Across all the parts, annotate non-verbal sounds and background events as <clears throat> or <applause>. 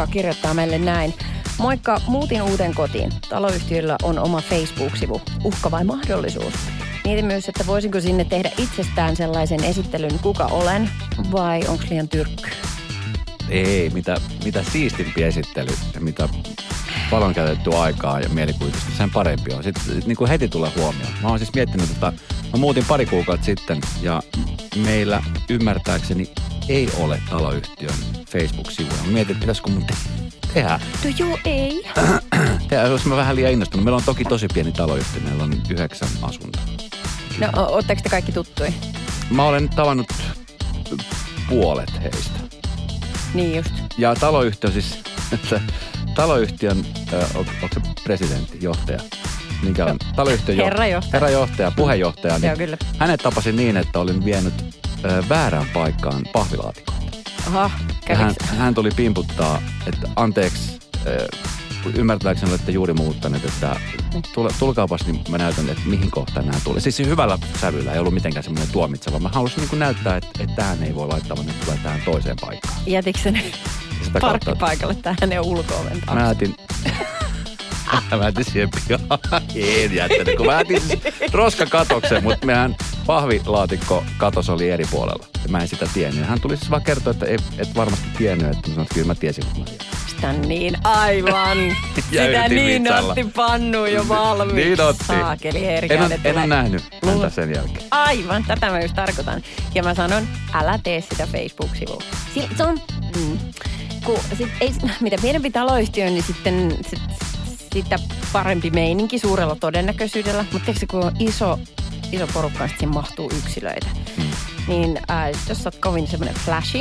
Mika kirjoittaa meille näin. Moikka, muutin uuteen kotiin. Taloyhtiöllä on oma Facebook-sivu. Uhka vai mahdollisuus? Mietin myös, että voisinko sinne tehdä itsestään sellaisen esittelyn, kuka olen, vai onko liian tyrkky? Ei, mitä, mitä siistimpi esittely ja mitä paljon käytetty aikaa ja mielikuvitusta, sen parempi on. Sitten niin kuin heti tulee huomioon. Mä oon siis miettinyt, että mä muutin pari kuukautta sitten ja meillä ymmärtääkseni ei ole taloyhtiön Facebook-sivuja. Mä mietin, että pitäisikö mun te- tehdä. No joo, ei. <clears throat> tehdä. Jos mä vähän liian innostunut. Meillä on toki tosi pieni taloyhtiö. Meillä on yhdeksän asuntoa. No, o- ootteko te kaikki tuttui? Mä olen tavannut puolet heistä. Niin just. Ja taloyhtiö siis, että taloyhtiön, äh, on, onko se presidentti, johtaja? Mikä on? Taloyhtiön johtaja. Herrajohtaja. Herrajohtaja, puheenjohtaja. Joo, kyllä. Hänet tapasin niin, että olin vienyt väärään paikkaan pahvilaatikoita. Aha, Ja hän, hän tuli pimputtaa, että anteeksi, ymmärtääkseni olette juuri muuttaneet, että tule, tulkaapas, niin mä näytän, että mihin kohtaan nämä tulee. Siis hyvällä sävyllä, ei ollut mitenkään semmoinen tuomitseva. Mä halusin niin näyttää, että, että tähän ei voi laittaa, vaan nyt tulee tähän toiseen paikkaan. Jätikö sen Ja parkkipaikalle tähän hänen ulko-oven Mä jätin... <laughs> mä jätin siihen pihaan. <laughs> En jättänyt, kun mä jätin siis roskakatokseen, mutta mehän pahvilaatikko katos oli eri puolella. Ja mä en sitä tiennyt. Hän tuli siis vaan kertoa, että ei, et varmasti tiennyt, että mä sanoin, että kyllä mä tiesin, kun mä. Sitä niin, aivan. <laughs> Sitä niin otti pannuun jo valmiiksi. Niin otti. Saakeli En, herkäinen ole- en ole nähnyt häntä sen jälkeen. Aivan, tätä mä just tarkoitan. Ja mä sanon, älä tee sitä Facebook-sivua. Si- se on, mm, kun sit ei, mitä pienempi taloyhtiö, niin sitten sit, sitä parempi meininki suurella todennäköisyydellä. Mutta tiedätkö, kun on iso, iso porukka, siinä mahtuu yksilöitä. Niin äh, jos sä oot kovin semmoinen flashy,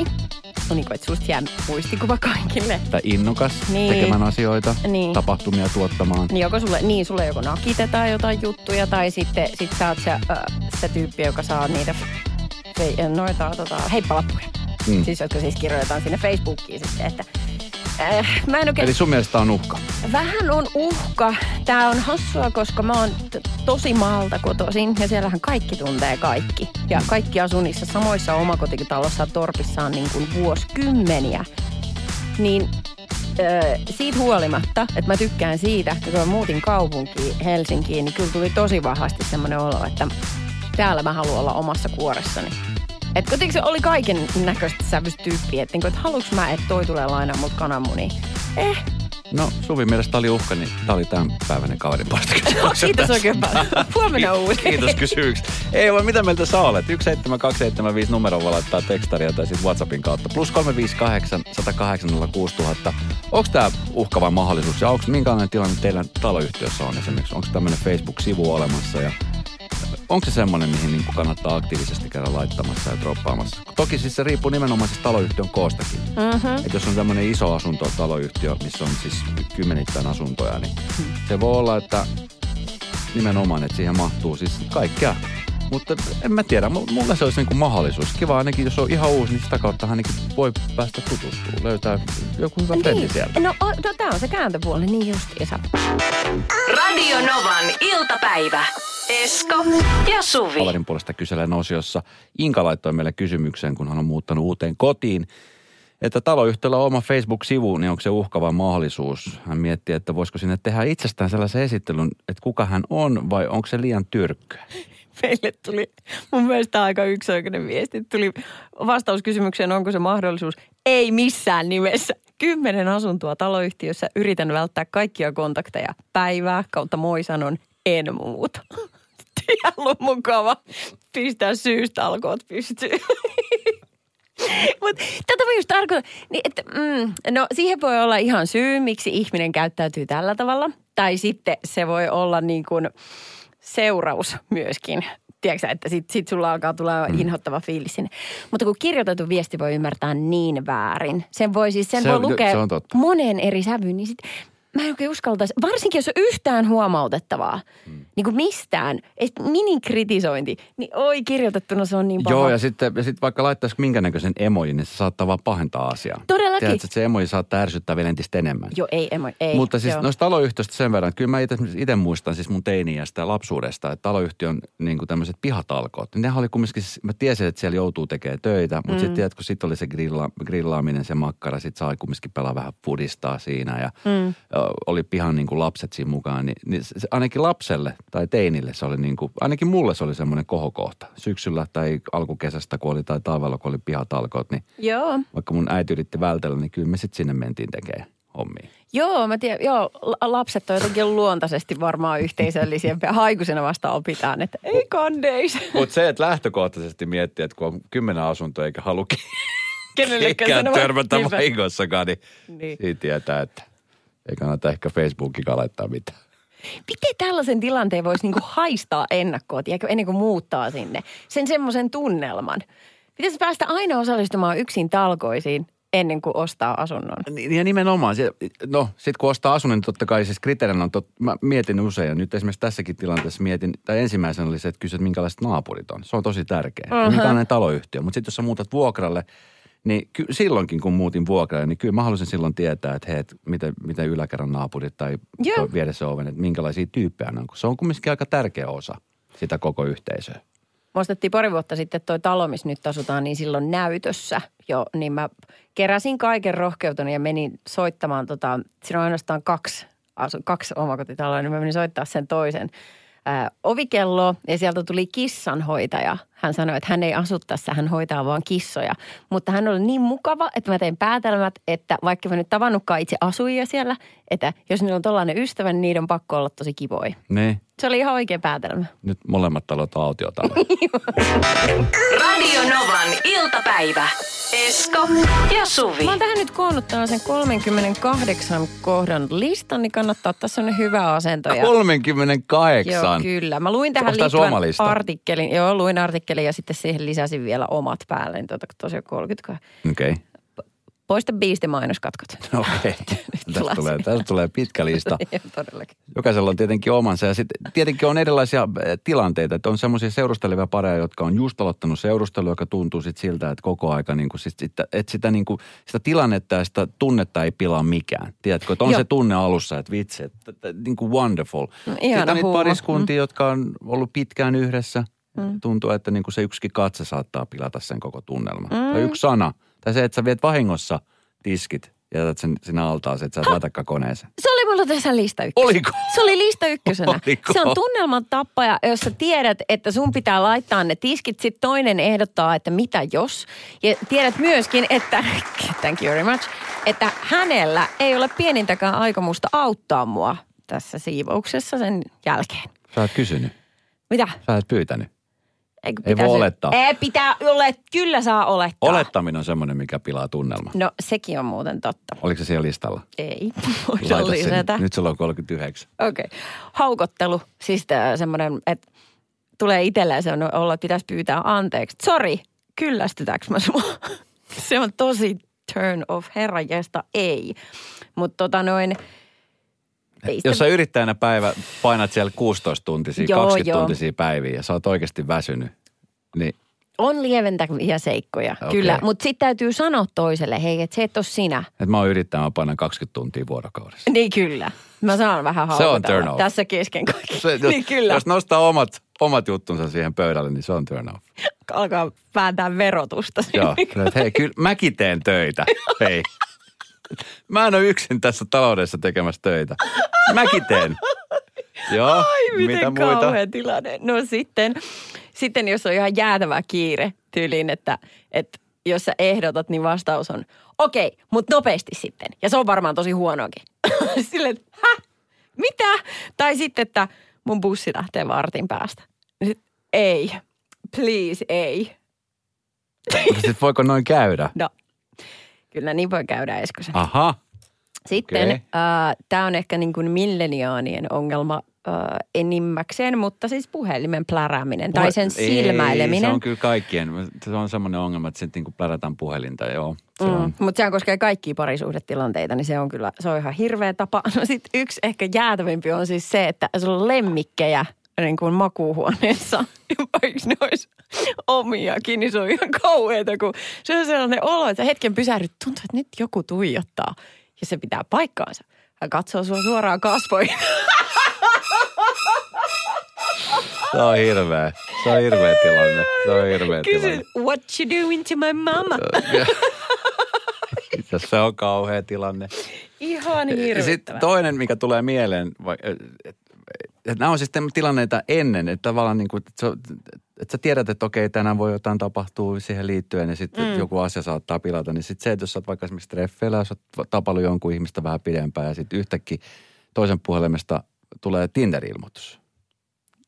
on niin kuin, että susta jää muistikuva kaikille. Tai innokas Niin. tekemään asioita, Niin. tapahtumia tuottamaan. Niin joko sulle, niin sulle joko nakitetaan jotain juttuja tai sitten sit sä oot se, äh, se tyyppi, joka saa niitä noita tota, heippalappuja. Mm. Siis jotka siis kirjoitetaan sinne Facebookiin sitten, että äh, mä en oikein... Eli sun mielestä on uhka. Vähän on uhka. Tää on hassua, koska mä oon t- tosi maalta kotoisin ja siellähän kaikki tuntee kaikki. Ja kaikki asuu niissä samoissa omakotitalossa torpissaan niin kuin vuosikymmeniä. Niin ö, siitä huolimatta, että mä tykkään siitä, että kun mä muutin kaupunkiin Helsinkiin, niin kyllä tuli tosi vahvasti semmoinen olo, että täällä mä haluan olla omassa kuoressani. Et kuitenkin se oli kaiken näköistä sävystyyppiä, että, niinku, että haluuks mä, että toi tulee lainaa mut kananmuni. Eh, No, Suvi mielestä tää oli uhka, niin tää oli tämän päiväinen kaverin poista <laughs> Kiitos oikein paljon. Huomenna uusi. Kiitos kysymyksestä. Ei vaan mitä mieltä sä olet? 17275 numero voi laittaa tekstaria tai sitten WhatsAppin kautta. Plus 358 108 06000. Onko tämä uhka vai mahdollisuus? Ja onko minkälainen tilanne teidän taloyhtiössä on esimerkiksi? Onko tämmöinen Facebook-sivu olemassa ja onko se semmoinen, mihin niin kannattaa aktiivisesti käydä laittamassa ja droppaamassa? Toki siis se riippuu nimenomaan siis taloyhtiön koostakin. Mm-hmm. Et jos on tämmöinen iso asunto, taloyhtiö, missä on siis kymmenittäin asuntoja, niin se voi olla, että nimenomaan, että siihen mahtuu siis kaikkea. Mutta en mä tiedä, mu- mulle se olisi niinku mahdollisuus. Kiva ainakin, jos on ihan uusi, niin sitä kautta ainakin voi päästä tutustumaan. Löytää joku hyvä Niin. sieltä. No, o, no tää on se kääntöpuoli, niin justiinsa. Radio Novan iltapäivä. Esko ja Suvi. Kaverin puolesta kyselen osiossa. Inka laittoi meille kysymyksen, kun hän on muuttanut uuteen kotiin, että taloyhtiöllä on oma Facebook-sivu, niin onko se uhka vai mahdollisuus? Hän miettii, että voisiko sinne tehdä itsestään sellaisen esittelyn, että kuka hän on vai onko se liian tyrkkyä? Meille tuli mun mielestä aika yksioikoinen viesti. Tuli vastaus kysymykseen, onko se mahdollisuus. Ei missään nimessä. Kymmenen asuntoa taloyhtiössä. Yritän välttää kaikkia kontakteja. Päivää kautta moi sanon, en muuta. Ihan ollut mukava pistää syystä alkoot pystyyn. Mutta tätä mä just tarkoitan, niin että, mm, no siihen voi olla ihan syy, miksi ihminen käyttäytyy tällä tavalla. Tai sitten se voi olla niin kuin seuraus myöskin. Tiedätkö että sit, sit sulla alkaa tulla mm. inhottava fiilis sinne. Mutta kun kirjoitettu viesti voi ymmärtää niin väärin. Sen voi siis, sen Se voi lukea se moneen eri sävyyn, niin sit mä en oikein uskaltaisi, varsinkin jos on yhtään huomautettavaa, mm. niin kuin mistään, että minikritisointi, niin oi kirjoitettuna se on niin paha. Joo, ja sitten ja sit vaikka laittaisi minkä näköisen emojin, niin se saattaa vaan pahentaa asiaa. Todellakin. tiedät, että se emoji saattaa ärsyttää vielä entistä enemmän. Joo, ei, emo, ei. Mutta siis joo. noista taloyhtiöistä sen verran, että kyllä mä itse muistan siis mun teiniästä ja lapsuudesta, että taloyhtiön niin tämmöiset pihatalkoot, niin nehän oli kumminkin, siis- mä tiesin, että siellä joutuu tekemään töitä, mutta mm. sitten tiedätkö, sitten oli se grilla, grillaaminen, se makkara, sitten sai kumminkin pelaa vähän pudistaa siinä ja mm. oli pihan niin kuin lapset siinä mukaan, niin, niin se, ainakin lapselle tai teinille se oli niin kuin, ainakin mulle se oli semmoinen kohokohta. Syksyllä tai alkukesästä, kun oli tai talvella, kun oli pihatalkoot, niin Joo. vaikka mun äiti yritti vältellä, niin kyllä me sitten sinne mentiin tekemään hommia. Joo, mä tiedän, joo, la- lapset on jotenkin luontaisesti varmaan yhteisöllisempiä. Haikuisena <laughs> vasta opitaan, että ei kandeis. <laughs> Mutta se, että lähtökohtaisesti miettii, että kun on kymmenen asuntoa eikä halua <laughs> Kenellekään törmätä Niinpä. vahingossakaan, niin, Niin. niin siitä tietää, että ei kannata ehkä Facebookikaan laittaa mitään. Miten tällaisen tilanteen voisi niinku haistaa ennakkoon, tiedätkö, ennen kuin muuttaa sinne? Sen semmoisen tunnelman. Pitäisi päästä aina osallistumaan yksin talkoisiin ennen kuin ostaa asunnon. Niin, Ja nimenomaan, se, no sit kun ostaa asunnon, niin totta kai siis kriteerinä on, tot, mä mietin usein, ja nyt esimerkiksi tässäkin tilanteessa mietin, tai ensimmäisenä oli se, että kysyt, minkälaiset naapurit on. Se on tosi tärkeä. Uh-huh. Ja minkälainen taloyhtiö. Mutta sitten jos sä muutat vuokralle, niin ky- silloinkin kun muutin vuokralle, niin kyllä mä halusin silloin tietää, että hei, miten, miten yläkerran naapurit tai tuo vieressä oven, että minkälaisia tyyppejä ne on. Kun se on kumminkin aika tärkeä osa sitä koko yhteisöä. Ostettiin pari vuotta sitten toi talo, missä nyt asutaan, niin silloin näytössä jo. Niin mä keräsin kaiken rohkeuteni ja menin soittamaan tota, siinä on ainoastaan kaksi, kaksi omakotitaloa, niin mä menin soittaa sen toisen ää, ovikelloa ja sieltä tuli kissanhoitaja. Hän sanoi, että hän ei asu tässä, hän hoitaa vaan kissoja. Mutta hän oli niin mukava, että mä tein päätelmät, että vaikka mä nyt tavannutkaan itse asujia siellä, että jos niillä on tollainen ystävä, niin niiden on pakko olla tosi kivoja. Niin, Se oli ihan oikea päätelmä. nyt molemmat talot on autiotalo. <laughs> Radio Novan iltapäivä. Esko ja Suvi. Mä oon tähän nyt koonnut tällaisen 38 kohdan listan, niin kannattaa ottaa sellainen hyvä asento. Ja, 38. joo, kyllä. Mä luin tähän liittyvän artikkelin. Joo, luin artikkelin ja sitten siihen lisäsin vielä omat päälle. Niin tuota, tosiaan 30. Okei. Poista biisti mainoskatkot. <laughs> Okei. <laughs> Tästä Klassinen. tulee, tästä tulee pitkä lista. <laughs> Todellakin. Jokaisella on tietenkin omansa ja sitten tietenkin on erilaisia eh, tilanteita, että on semmoisia seurustelevia pareja, jotka on just aloittanut seurustelua, joka tuntuu sit siltä, että koko aika niin kuin, sit, sitä, että sitä, niin kuin, sitä tilannetta ja sitä tunnetta ei pilaa mikään. Tiedätkö, että on Joo. se tunne alussa, että vitsi, että, että niin kuin wonderful. No, sitten on niitä pariskuntia, jotka on ollut pitkään yhdessä. Tuntuu, että niin kuin se yksikin katse saattaa pilata sen koko tunnelman. Mm. Tai yksi sana. Tai se, että sä viet vahingossa tiskit ja jätät sen sinne altaaseen, että sä et laitakaan koneeseen. Se oli mulla tässä lista ykkösenä. Oliko? Se oli lista ykkösenä. <laughs> Oliko? Se on tunnelman tappaja, jos sä tiedät, että sun pitää laittaa ne tiskit. Sitten toinen ehdottaa, että mitä jos. Ja tiedät myöskin, että, <laughs> thank you very much, että hänellä ei ole pienintäkään aikomusta auttaa mua tässä siivouksessa sen jälkeen. Sä oot kysynyt. Mitä? Sä et pyytänyt. Eikö Ei voi olettaa. Ei, pitää olet, kyllä saa olettaa. Olettaminen on semmoinen, mikä pilaa tunnelma. No sekin on muuten totta. Oliko se siellä listalla? Ei, <laughs> voidaan lisätä. Nyt sulla on 39. Okei. Okay. Haukottelu, siis tää semmoinen, että tulee itselleen se on olla, että pitäisi pyytää anteeksi. Sori, kyllästytäänkö mä sua? <laughs> se on tosi turn off, herra jesta, ei. Mutta tota noin, ei Jos sä yrittäjänä päivä painat siellä 16 tuntisia, Joo, 20 joo. tuntisia päiviä ja sä oot oikeasti väsynyt, niin on lieventäviä seikkoja, okay. kyllä. Mutta sitten täytyy sanoa toiselle, hei, että se et ole sinä. että mä oon yrittäjä, mä painan 20 tuntia vuorokaudessa. <laughs> Niin kyllä. Mä saan vähän Se on turn off. tässä kesken kaikki. Se, jos, <laughs> niin kyllä. jos nostaa omat, omat juttunsa siihen pöydälle, niin se on turn off. Alkaa vääntää verotusta. Joo, että hei, kyllä mäkin teen töitä. <laughs> Hei. Mä en ole yksin tässä taloudessa tekemässä töitä. Mäkin teen. <laughs> Joo, Ai miten mitä muita? kauhea tilanne. No sitten, sitten jos on ihan jäätävä kiire tyyliin, että, että jos sä ehdotat, niin vastaus on okei, mutta nopeasti sitten. Ja se on varmaan tosi huonoakin. <laughs> Silleen, että häh? Mitä? Tai sitten, että mun bussi lähtee vartin päästä. Sit, ei, please ei. Sitten voiko noin käydä? No, kyllä niin voi käydä Eskosen. Aha. Sitten Okei. äh, tämä on ehkä niin kuin milleniaanien ongelma äh, enimmäkseen, mutta siis puhelimen plärääminen tai sen Ei, silmäileminen. se on kyllä kaikkien. Se on semmoinen ongelma, että sitten niinku plärätään puhelinta, joo. Se on. Mm, mutta sehän koskee kaikkia parisuhdetilanteita, niin se on kyllä, se on ihan hirveä tapa. <laughs> No sitten yksi ehkä jäätävimpi on siis se, että sulla on lemmikkejä niin kuin makuuhuoneessa, <laughs> vaikka ne olisi omiakin, niin se on ihan kauheata, kun se on sellainen olo, että hetken pysähdyt, tuntuu, että nyt joku tuijottaa ja se pitää paikkaansa. Hän katsoo sua suoraan kasvoihin. <laughs> Se on hirveä. Se on hirveä tilanne. Se on hirveä Kysy, tilanne. what you doing to my mama? Itse <laughs> se on kauhea tilanne. Ihan hirvittävä. sitten toinen, mikä tulee mieleen, nämä on siis tilanneita ennen, että tavallaan niin kuin, että, että sä tiedät, että okei, tänään voi jotain tapahtua siihen liittyen ja sitten mm. joku asia saattaa pilata, niin sitten se, että jos sä oot vaikka esimerkiksi treffeillä, jos oot tapailu jonkun ihmistä vähän pidempään ja sitten yhtäkkiä toisen puhelimesta tulee Tinder-ilmoitus.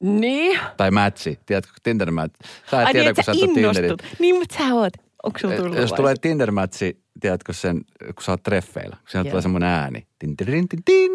Niin. Tai matchi, tiedätkö, tinder match. Sä et Ai tiedä, niin, kun että sä et innostut. Niin, mutta sä oot. Onko sulla tullut Jos vai? tulee tinder matchi tiedätkö sen, kun sä oot treffeillä, kun siinä tulee semmoinen ääni, tin, tin, tin, tin,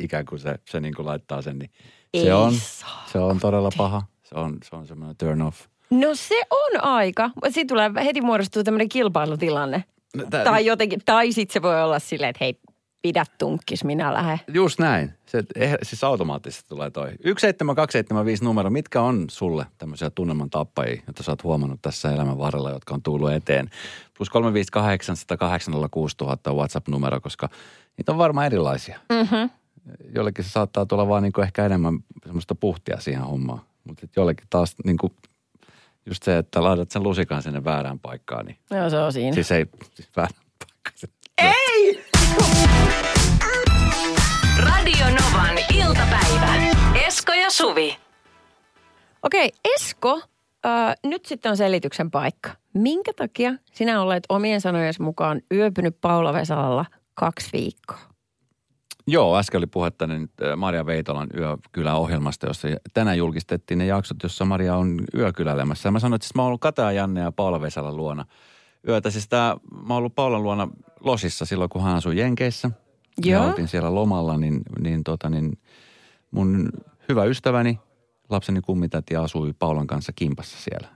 ikään kuin se, se niin kuin laittaa sen, niin Ei se on, saa. se on todella paha. Se on, se on semmoinen turn off. No se on aika. Siitä tulee heti muodostuu tämmöinen kilpailutilanne. No, tää- Tai jotenkin, tai sitten se voi olla silleen, että hei, pidä tunkkis, minä lähden. Just näin. Se, eh, siis automaattisesti tulee toi. 17275 numero. Mitkä on sulle tämmöisiä tunnelman tappajia, joita sä oot huomannut tässä elämän varrella, jotka on tullut eteen? Plus 358 108 06000 on WhatsApp-numero, koska niitä on varmaan erilaisia. Mm-hmm. Jollekin se saattaa tulla vaan niinku ehkä enemmän semmoista puhtia siihen hommaan. Mutta jollekin taas niinku just se, että laitat sen lusikan sinne väärään paikkaan, niin Joo, se on siinä. siis ei, siis väärään paikkaan. Ei! Radio Novan iltapäivä. Esko ja Suvi. Okei, Esko, äh, nyt sitten on selityksen paikka. Minkä takia sinä olet omien sanojen mukaan yöpynyt Paula Vesalalla kaksi viikkoa? Joo, äsken oli puhetta niin äh, Maria Veitolan Yökylä-ohjelmasta, jossa tänään julkistettiin ne jaksot, jossa Maria on yökyläilemässä. Mä sanoin, että siis mä oon ollut Kata Janne ja Paula Vesalan luona yötä. Siis tää, mä oon ollut Paulan luona Losissa silloin, kun hän asui Jenkeissä. Joo. Ja oltiin siellä lomalla, niin, niin, tota, niin mun hyvä ystäväni, lapseni kummitäti asui Paulan kanssa kimpassa siellä.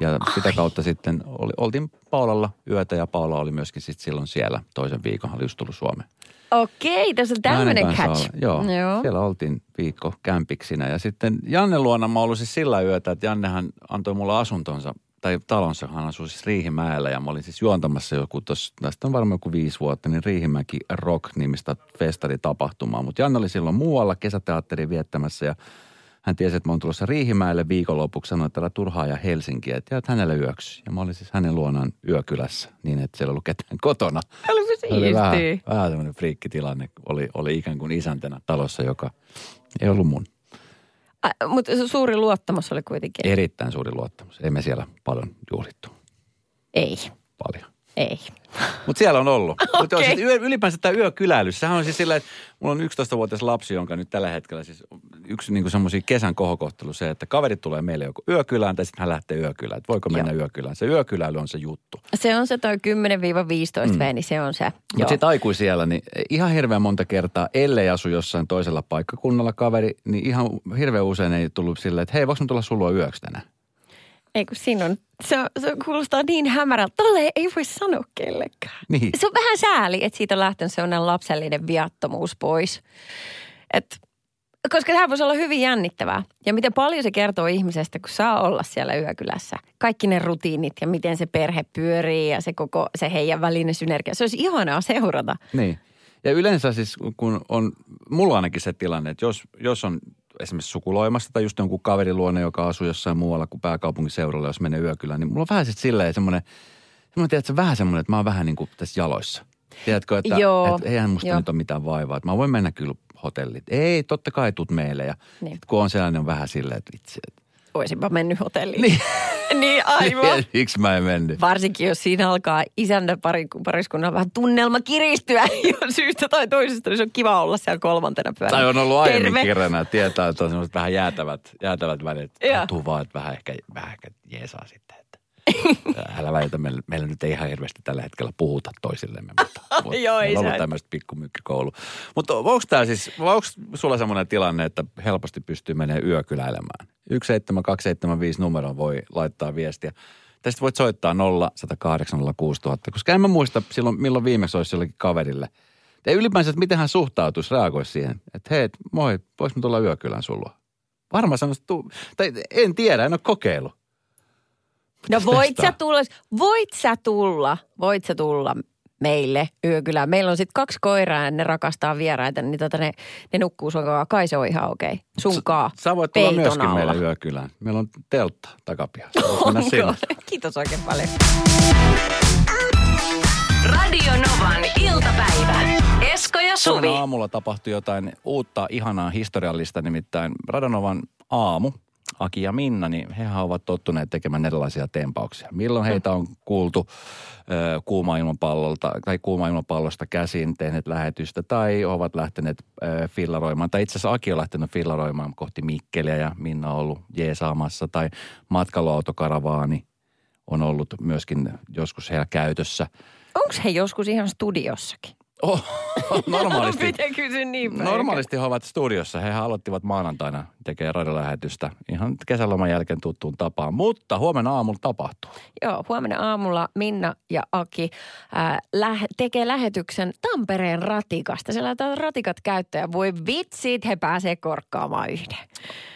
Ja sitä kautta sitten oli, oltiin Paulalla yötä ja Paula oli myöskin sitten silloin siellä toisen viikon, hän oli just tullut Suomeen. Okei, tässä on tämmöinen catch. olla- Joo, Joo. siellä oltiin viikko kämpiksinä. Ja sitten Janne luona mä ollut siis sillä yötä, että Jannehan antoi mulle asuntonsa, tai talonsa, hän asui siis Riihimäellä ja mä olin siis juontamassa joku tuossa, tästä on varmaan joku viisi vuotta, niin Riihimäki Rock-nimistä festaritapahtumaa. Mutta Janne oli silloin muualla kesäteatteri viettämässä ja hän tiesi, että mä oon tulossa Riihimäelle viikonlopuksi, sanoi, että turhaa ja Helsinkiä, että jäät hänelle yöksi. Ja mä olin siis hänen luonaan yökylässä niin, että siellä ei ollut ketään kotona. Olipa Se oli vähän, siistiä. vähän semmoinen friikkitilanne. Oli, oli ikään kuin isäntänä talossa, joka ei ollut mun. Mutta suuri luottamus oli kuitenkin. Erittäin suuri luottamus. Ei me siellä paljon juhlittu. Ei, Paljon. Ei. Mutta siellä on ollut. Mutta Okei. okay. ylipäänsä tämä yökyläilys, sehän on siis sillä, että mulla on 11-vuotias lapsi, jonka nyt tällä hetkellä siis yksi niinku semmoisia kesän kohokohtelu se, että kaverit tulee meille joko yökylään tai sitten hän lähtee yökylään. Että voiko mennä Joo. yökylään. Se yökyläily on se juttu. Se on se toi 10-15 mm. V, niin se on se. Mutta sitten aikuisiellä, niin ihan hirveän monta kertaa, ellei asu jossain toisella paikkakunnalla kaveri, niin ihan hirveän usein ei tullut silleen, että hei, voiko mä tulla sulla yöksi tänään? Ei kun siinä on, se, se kuulostaa niin hämärältä. Tolle ei voi sanoa kellekään. Niin. Se on vähän sääli, että siitä on lähtenyt sellainen lapsellinen viattomuus pois. Et, koska tämä voisi olla hyvin jännittävää. Ja miten paljon se kertoo ihmisestä, kun saa olla siellä yökylässä. Kaikki ne rutiinit ja miten se perhe pyörii ja se koko se heidän välinen synergia. Se olisi ihanaa seurata. Niin. Ja yleensä siis, kun on, mulla ainakin se tilanne, että jos, jos on esimerkiksi sukuloimassa tai just jonkun kaverin luonne, joka asuu jossain muualla kuin pääkaupunkiseudulla, jos menee yökylään, niin mulla on vähän sitten silleen semmoinen, semmoinen, tiedätkö, vähän semmoinen, että mä oon vähän niin kuin tässä jaloissa. Tiedätkö, että, Joo, että eihän musta joo. nyt ole mitään vaivaa, että mä voin mennä kyllä hotellit. Ei, totta kai tuut meille. Ja Niin. sit kun on sellainen on vähän silleen, että vitsi, että Voisinpa mennyt hotelliin. Niin. <laughs> niin aivan. miksi mä en mennyt? Varsinkin, jos siinä alkaa isäntä pari, pariskunnan vähän tunnelma kiristyä <laughs> jo syystä tai toisesta, niin se on kiva olla siellä kolmantena pyörällä. Tai on ollut aiemmin Terve. kirjana, tietää, että on semmoiset vähän jäätävät, jäätävät välit. Tuu vaan, että vähän ehkä, vähän ehkä jeesaa sitten. <laughs> Älä välitä, meillä, meillä nyt ei ihan hirveästi tällä hetkellä puhuta toisillemme. Mutta, <laughs> mutta Joo, ei meillä on se- ollut tämmöistä pikkumykkikoulu. Mutta onko tämä siis, onko sulla semmoinen tilanne, että helposti pystyy menemään yökyläilemään? 17275 numero voi laittaa viestiä. Tästä voit soittaa 0 108 6000, koska en mä muista silloin, milloin viimeksi olisi jollekin kaverille. Ja ylipäänsä, että miten hän suhtautuisi, reagoisi siihen. Että hei, moi, vois mä tulla yökylään sulla? Varmaan sanoisi, tu- tai en tiedä, en ole kokeillut. No voit sä tulla, voit sä tulla, voit sä tulla meille yökylään. Meillä on sitten kaksi koiraa ja ne rakastaa vieraita, niin tota ne, ne nukkuu sun kanssa. Kai se on ihan okei. Sunkaa Sä voit tulla peiton myöskin alla. meille yökylään. Meillä on teltta takapihassa. <laughs> Onko? sinne. Kiitos oikein paljon. Radio Novan iltapäivä. Esko ja Suvi. Huomenna aamulla tapahtui jotain uutta, ihanaa, historiallista, nimittäin Radonovan aamu. Aki ja Minna, niin hehän ovat tottuneet tekemään erilaisia tempauksia. Milloin heitä on kuultu ö, kuuma ilmapallolta tai kuuma ilmapallosta käsin tehneet lähetystä tai ovat lähteneet fillaroimaan. Tai itse asiassa Aki on lähtenyt fillaroimaan kohti Mikkeliä ja Minna on ollut jeesaamassa. Tai matkailuautokaravaani on ollut myöskin joskus heillä käytössä. Onko he joskus ihan studiossakin? Oh, <laughs> normaalisti. Miten kysyn niin päin? Normaalisti he ovat studiossa. He aloittivat maanantaina tekemään radiolähetystä ihan kesäloman jälkeen tuttuun tapaan. Mutta huomenna aamulla tapahtuu. Joo, huomenna aamulla Minna ja Aki ää, lähe, tekee lähetyksen Tampereen ratikasta. Siellä laitetaan ratikat käyttöön. Voi vitsit, he pääsee korkkaamaan yhden.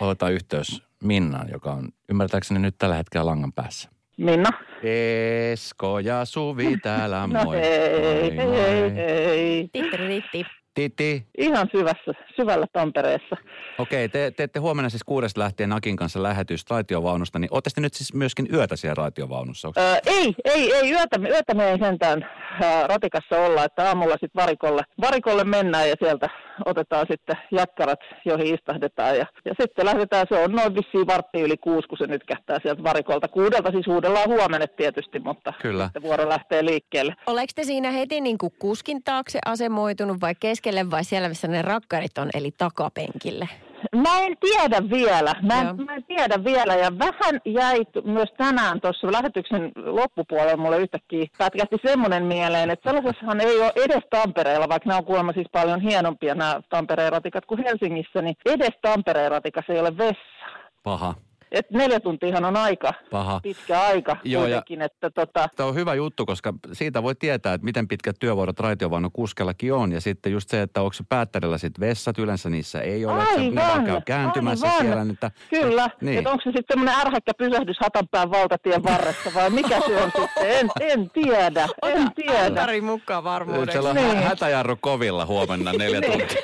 Otetaan yhteys Minnaan, joka on ymmärtääkseni nyt tällä hetkellä langan päässä. Minna. Esko ja Suvi täällä, <laughs> moi. No hei, moi, hei, moi. hei. Tittiritti. Titi, Ihan syvässä, syvällä Tampereessa. okei, te teette huomenna siis kuudesta lähtien Akin kanssa lähetystä raitiovaunusta, niin ootte te nyt siis myöskin yötä siellä raitiovaunussa? Onko- Öö, ei, ei, ei, yötä, yötä me ei sentään ää, ratikassa olla, että aamulla sitten varikolle, varikolle mennään ja sieltä otetaan sitten jakkarat, joihin istahdetaan. Ja, ja sitten lähdetään, se on noin vissiin vartti yli kuusi, kun se nyt kähtää sieltä varikolta. Kuudelta siis huudellaan huomenna tietysti, mutta Kyllä. sitten vuoro lähtee liikkeelle. Oleeko te siinä heti niin kuin kuskin taakse asemoitunut vai keskelle vai siellä, missä ne rakkarit on, eli takapenkille? Mä en tiedä vielä. Mä Joo. en, mä en tiedä vielä. Ja vähän jäi myös tänään tuossa lähetyksen loppupuolella mulle yhtäkkiä pätkähti semmoinen mieleen, että sellaisessahan ei ole edes Tampereella, vaikka nämä on kuulemma siis paljon hienompia nämä Tampereen ratikat kuin Helsingissä, niin edes Tampereen ratikassa ei ole vessa. Paha, Et neljä tuntiahan on aika paha. pitkä aika Joo, ja- kuitenkin, että tota, Tämä on hyvä juttu, koska siitä voi tietää, että miten pitkät työvuorot raitiovaunun kuskellakin on. Ja sitten just se, että onko se päättärillä sitten vessat, yleensä niissä ei ole. että ne vaan käy kääntymässä aivan. siellä. Että, Kyllä, Niin. niin. että onko se sitten semmoinen ärhäkkä pysähdys Hatanpään valtatien varressa vai mikä se on sitten, en, en tiedä, en tiedä. Antari mukaan varmuudeksi. siellä on Niin. hä- hätäjarru kovilla huomenna neljä Niin. tuntia.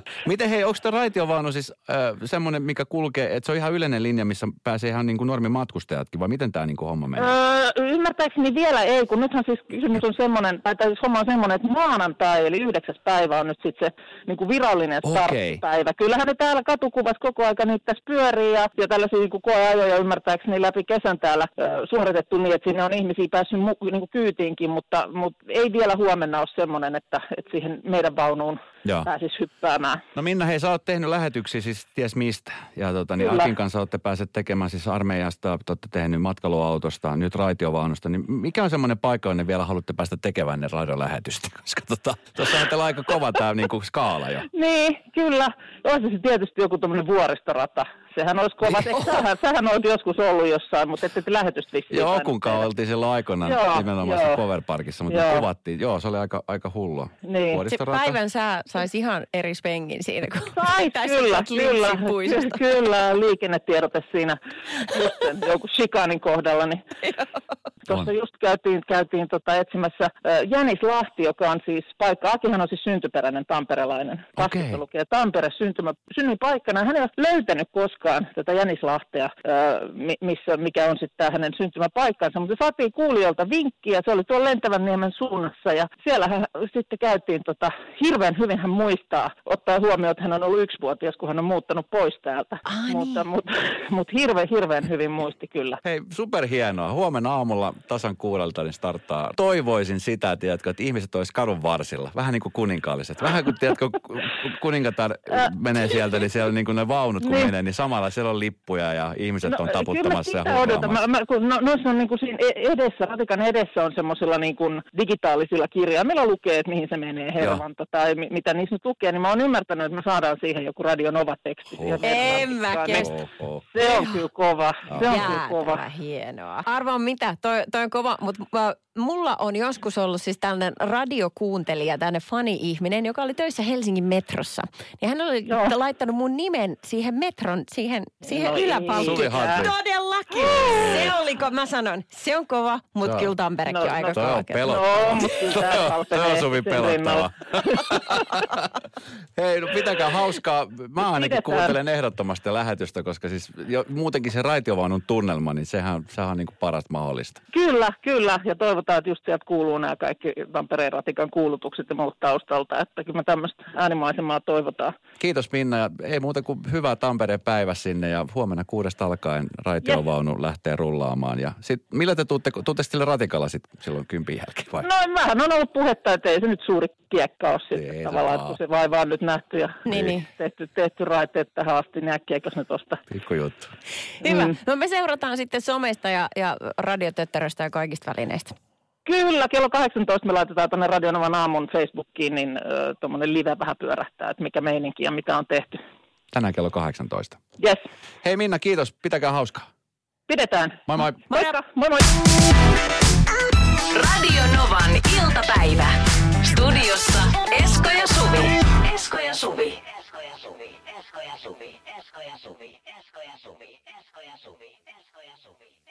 <laughs> Miten hei, onko tämä raitiovaunu siis äh, semmoinen, mikä kulkee, että se on ihan yleinen linja, missä pääsee ihan niin kuin normimatkustajatkin, vai miten tämä niin kuin homma menee? Öö, ymmärtääkseni vielä ei, kun nythän siis kysymys on semmoinen, tai, tai siis homma on semmoinen, että maanantai eli yhdeksäs päivä on nyt sitten se niin kuin virallinen starttipäivä. Kyllähän ne täällä katukuvassa koko aika nyt tässä pyörii ja, ja tällaisia niin kuin koeajoja ymmärtääkseni läpi kesän täällä ö, suoritettu niin, että sinne on ihmisiä päässyt mu, niin kuin kyytiinkin, mutta, mutta ei vielä huomenna ole semmoinen, että, että siihen meidän vaunuun Joo. pääsisi hyppäämään. No Minna, hei, sä oot tehnyt lähetyksiä siis ties mistä. Ja tota, niin Kyllä. Akin kanssa olette päässeet tekemään siis armeijasta, te olette tehnyt matkailuautosta, nyt raitiovaunusta. Niin mikä on semmoinen paikka, jonne vielä haluatte päästä tekemään ne radiolähetystä? <laughs> Koska tota, tuossa on teillä aika kova tämä niinku skaala jo. Niin, kyllä. Olisi se tietysti joku tämmöinen vuoristorata. Sehän olisi kova. Eikö Sähän, sähän olet joskus ollut jossain, mutta ette te lähetystä vissiin. Joo, kun oltiin silloin aikoinaan Joo, nimenomaan joo. se Power Parkissa, mutta Joo. kuvattiin. Joo, se oli aika, aika hullua. Niin. Se päivän sää saisi ihan eri spengin siinä, kun Sai, <laughs> kyllä, kyllä, Lipsin puistosta. ky- <laughs> kyllä, liikennetiedote siinä just joku shikanin kohdalla. Niin <laughs> Tuossa just käytiin, käytiin tota etsimässä äh, Jänis Lahti, joka on siis paikka, Akihan on siis syntyperäinen tamperelainen. Lukee Tampere syntymä, synnyinpaikkana. Hän ei ole löytänyt koskaan tätä Jänis Lahtea, äh, mi- missä, mikä on sitten hänen syntymäpaikkansa, mutta saatiin kuulijoilta vinkkiä, se oli tuolla Lentävän niemen suunnassa ja siellä hän sitten käytiin tota, hirveän hyvin hän muistaa, ottaa huomioon, että hän on ollut yksivuotias, kun hän on muuttanut pois täältä. Ah, mutta, mutta, mutta hirveän, hirveän hyvin muisti kyllä. Hei, superhienoa. Huomenna aamulla tasan kuudelta niin starttaa. Toivoisin sitä, tiedätkö, että ihmiset olisi kadun varsilla. Vähän niin kuin kuninkaalliset. Vähän kuin, tiedätkö, ku- ku- kuningatar menee sieltä, niin siellä niin kuin ne vaunut kun Niin. menee, niin samalla siellä on lippuja ja ihmiset on taputtamassa ja odotan. Mä, mä, kun no, noissa on niin kuin siinä e- edessä, ratikan edessä on semmoisilla niin kuin digitaalisilla kirjaimilla lukee, että mihin se menee, hervanta tai mi, mitä niissä nyt lukee, niin mä oon ymmärtänyt, että me saadaan siihen joku Radio Nova-teksti. Oho. En mä niin kestä. Oho. Se on kyllä kova, se on kyllä kova. Jäätävä hienoa. Arvaa mitä, toi, toi on kova, mutta mä mulla on joskus ollut siis tällainen radiokuuntelija, tällainen fani-ihminen, joka oli töissä Helsingin metrossa. Ja hän oli Joo. laittanut mun nimen siihen metron, siihen, siihen No no yläpalkkiin. Todellakin! Se oli, kun mä sanon, se on kova, mutta kyllä Tamperekin No, on aika no, Toi on kova. pelottava. No, mutta kyllä tämä on- Suvi pelottava. <laughs> Hei, no pitäkää hauskaa. Mä ainakin Pidetään. kuuntelen ehdottomasti lähetystä, koska siis jo, muutenkin se raitiovaunun tunnelma, niin sehän, sehän on niin kuin parasta mahdollista. Kyllä, kyllä. Ja toivotaan, että just sieltä kuuluu nämä kaikki Tampereen ratikan kuulutukset ja muut taustalta. Että kyllä me tämmöistä äänimaisemaa toivotaan. Kiitos Minna ja ei muuta kuin hyvää Tampereen päivä sinne ja huomenna kuudesta alkaen raitiovaunu lähtee rullaamaan. Ja sit, millä te tuutte, tuutte sille ratikalla sit silloin kympin jälkeen vai? No vähän on ollut puhetta, että ei se nyt suuri kiekka ole Ei sitten se tavallaan, vaan. että kun se vaiva on nyt nähty ja Niin, niin. tehty, tehty raiteet tähän asti, niin äkkiäkös ne tosta. Pikku juttu. Hyvä. Mm. No me seurataan sitten somesta ja, ja radiotötteröstä ja kaikista välineistä. Kyllä, kello 18 me laitetaan tuonne Radionovan aamun Facebookiin, niin äh, tuommoinen live vähän pyörähtää, että mikä meininki ja mitä on tehty. Tänään kello 18. Yes, Hei Minna, kiitos. Pitäkää hauskaa. Pidetään. Moi moi. Moikka, moi moi. Radio Novan iltapäivä. Studiossa Esko ja Suvi. Esko ja Suvi. Esko ja Suvi. Esko ja Suvi. Esko ja Suvi. Esko ja Suvi. Esko ja Suvi.